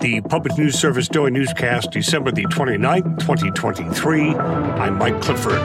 the Public News Service Daily Newscast, December the 29th, 2023. I'm Mike Clifford.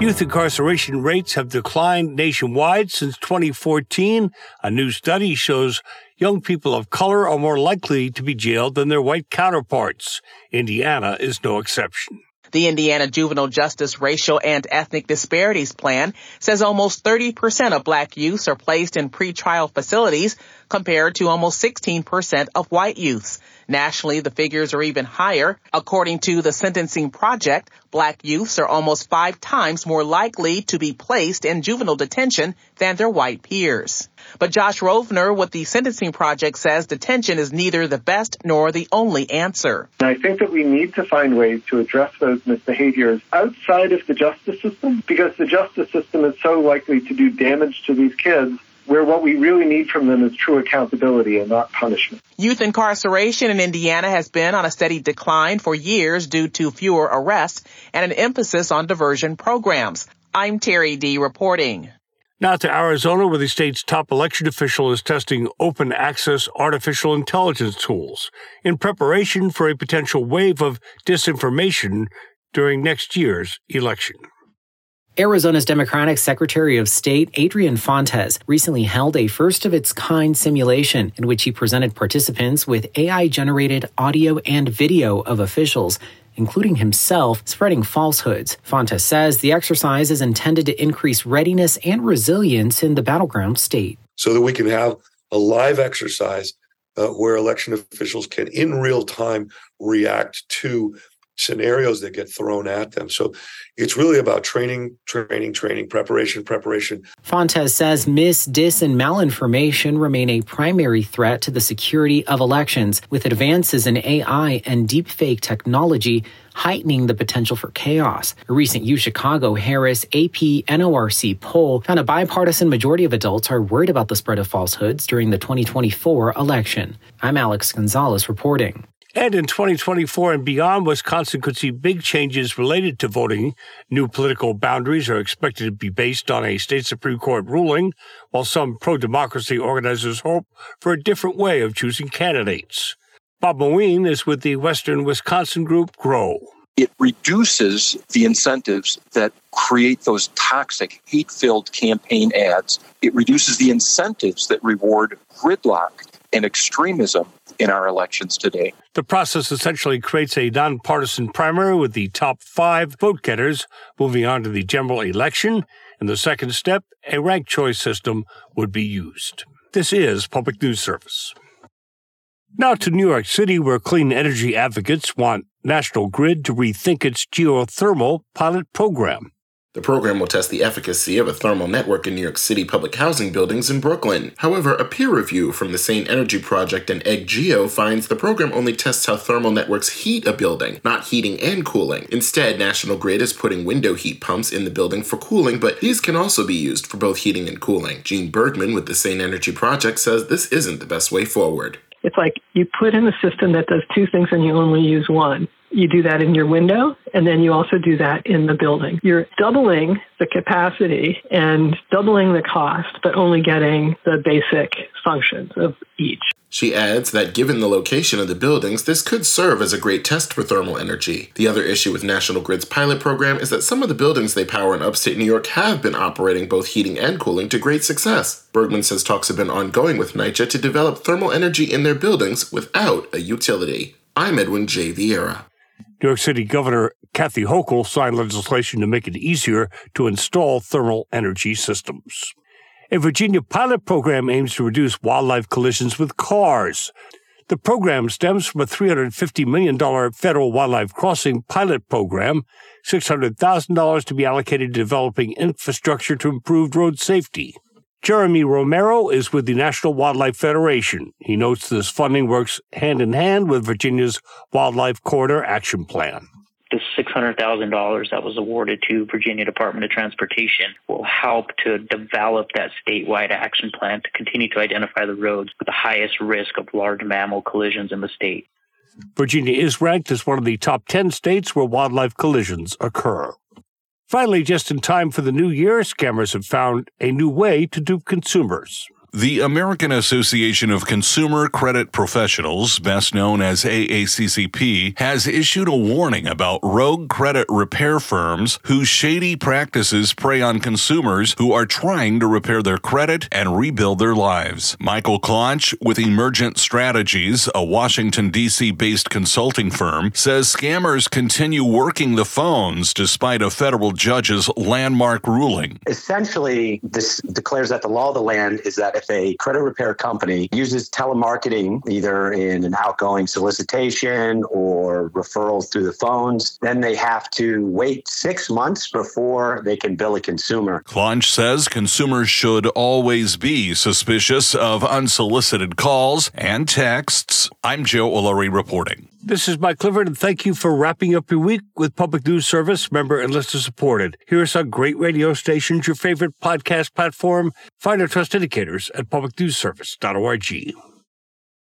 Youth incarceration rates have declined nationwide since 2014. A new study shows young people of color are more likely to be jailed than their white counterparts. Indiana is no exception. The Indiana Juvenile Justice Racial and Ethnic Disparities Plan says almost 30% of black youths are placed in pretrial facilities compared to almost 16% of white youths. Nationally, the figures are even higher. According to the Sentencing Project, black youths are almost five times more likely to be placed in juvenile detention than their white peers. But Josh Rovner with the Sentencing Project says detention is neither the best nor the only answer. I think that we need to find ways to address those misbehaviors outside of the justice system because the justice system is so likely to do damage to these kids where what we really need from them is true accountability and not punishment. Youth incarceration in Indiana has been on a steady decline for years due to fewer arrests and an emphasis on diversion programs. I'm Terri Dee reporting. Now to Arizona, where the state's top election official is testing open access artificial intelligence tools in preparation for a potential wave of disinformation during next year's election. Arizona's Democratic Secretary of State Adrian Fontes recently held a first of its kind simulation in which he presented participants with AI generated audio and video of officials including himself, spreading falsehoods. Fontes says the exercise is intended to increase readiness and resilience in the battleground state. So that we can have a live exercise uh, where election officials can, in real time, react to scenarios that get thrown at them. So it's really about training, training, training, preparation, preparation. Fontes says mis, dis, and malinformation remain a primary threat to the security of elections, with advances in AI and deepfake technology heightening the potential for chaos. A recent U Chicago Harris AP NORC poll found a bipartisan majority of adults are worried about the spread of falsehoods during the 2024 election. I'm Alex Gonzalez reporting. And in 2024 and beyond, Wisconsin could see big changes related to voting. New political boundaries are expected to be based on a state Supreme Court ruling, while some pro democracy organizers hope for a different way of choosing candidates. Bob Moeen is with the Western Wisconsin group GROW. It reduces the incentives that create those toxic, hate filled campaign ads. It reduces the incentives that reward gridlock and extremism in our elections today. The process essentially creates a nonpartisan primary with the top five vote getters moving on to the general election. In the second step, a ranked choice system would be used. This is Public News Service. Now to New York City, where clean energy advocates want National Grid to rethink its geothermal pilot program. The program will test the efficacy of a thermal network in New York City public housing buildings in Brooklyn. However, a peer review from the Sane Energy Project and EggGeo finds the program only tests how thermal networks heat a building, not heating and cooling. Instead, National Grid is putting window heat pumps in the building for cooling, but these can also be used for both heating and cooling. Gene Bergman with the Sane Energy Project says this isn't the best way forward. It's like you put in a system that does two things and you only use one. You do that in your window, and then you also do that in the building. You're doubling the capacity and doubling the cost, but only getting the basic functions of each. She adds that given the location of the buildings, this could serve as a great test for thermal energy. The other issue with National Grid's pilot program is that some of the buildings they power in upstate New York have been operating both heating and cooling to great success. Bergman says talks have been ongoing with NYCHA to develop thermal energy in their buildings without a utility. I'm Edwin J. Vieira. New York City Governor Kathy Hochul signed legislation to make it easier to install thermal energy systems. A Virginia pilot program aims to reduce wildlife collisions with cars. The program stems from a $350 million federal wildlife crossing pilot program, $600,000 to be allocated to developing infrastructure to improve road safety. Jeremy Romero is with the National Wildlife Federation. He notes this funding works hand in hand with Virginia's Wildlife Corridor Action Plan. The $600,000 that was awarded to Virginia Department of Transportation will help to develop that statewide action plan to continue to identify the roads with the highest risk of large mammal collisions in the state. Virginia is ranked as one of the top 10 states where wildlife collisions occur. Finally, just in time for the new year, scammers have found a new way to dupe consumers. The American Association of Consumer Credit Professionals, best known as AACCP, has issued a warning about rogue credit repair firms whose shady practices prey on consumers who are trying to repair their credit and rebuild their lives. Michael Claunch with Emergent Strategies, a Washington, D.C. based consulting firm, says scammers continue working the phones despite a federal judge's landmark ruling. Essentially, this declares that the law of the land is that if a credit repair company uses telemarketing, either in an outgoing solicitation or referrals through the phones, then they have to wait six months before they can bill a consumer. Claunch says consumers should always be suspicious of unsolicited calls and texts. I'm Joe Ullery reporting. This is Mike Clifford, and thank you for wrapping up your week with Public News Service, member and listener supported. Here are some great radio stations, your favorite podcast platform. Find our trust indicators at publicnewsservice.org.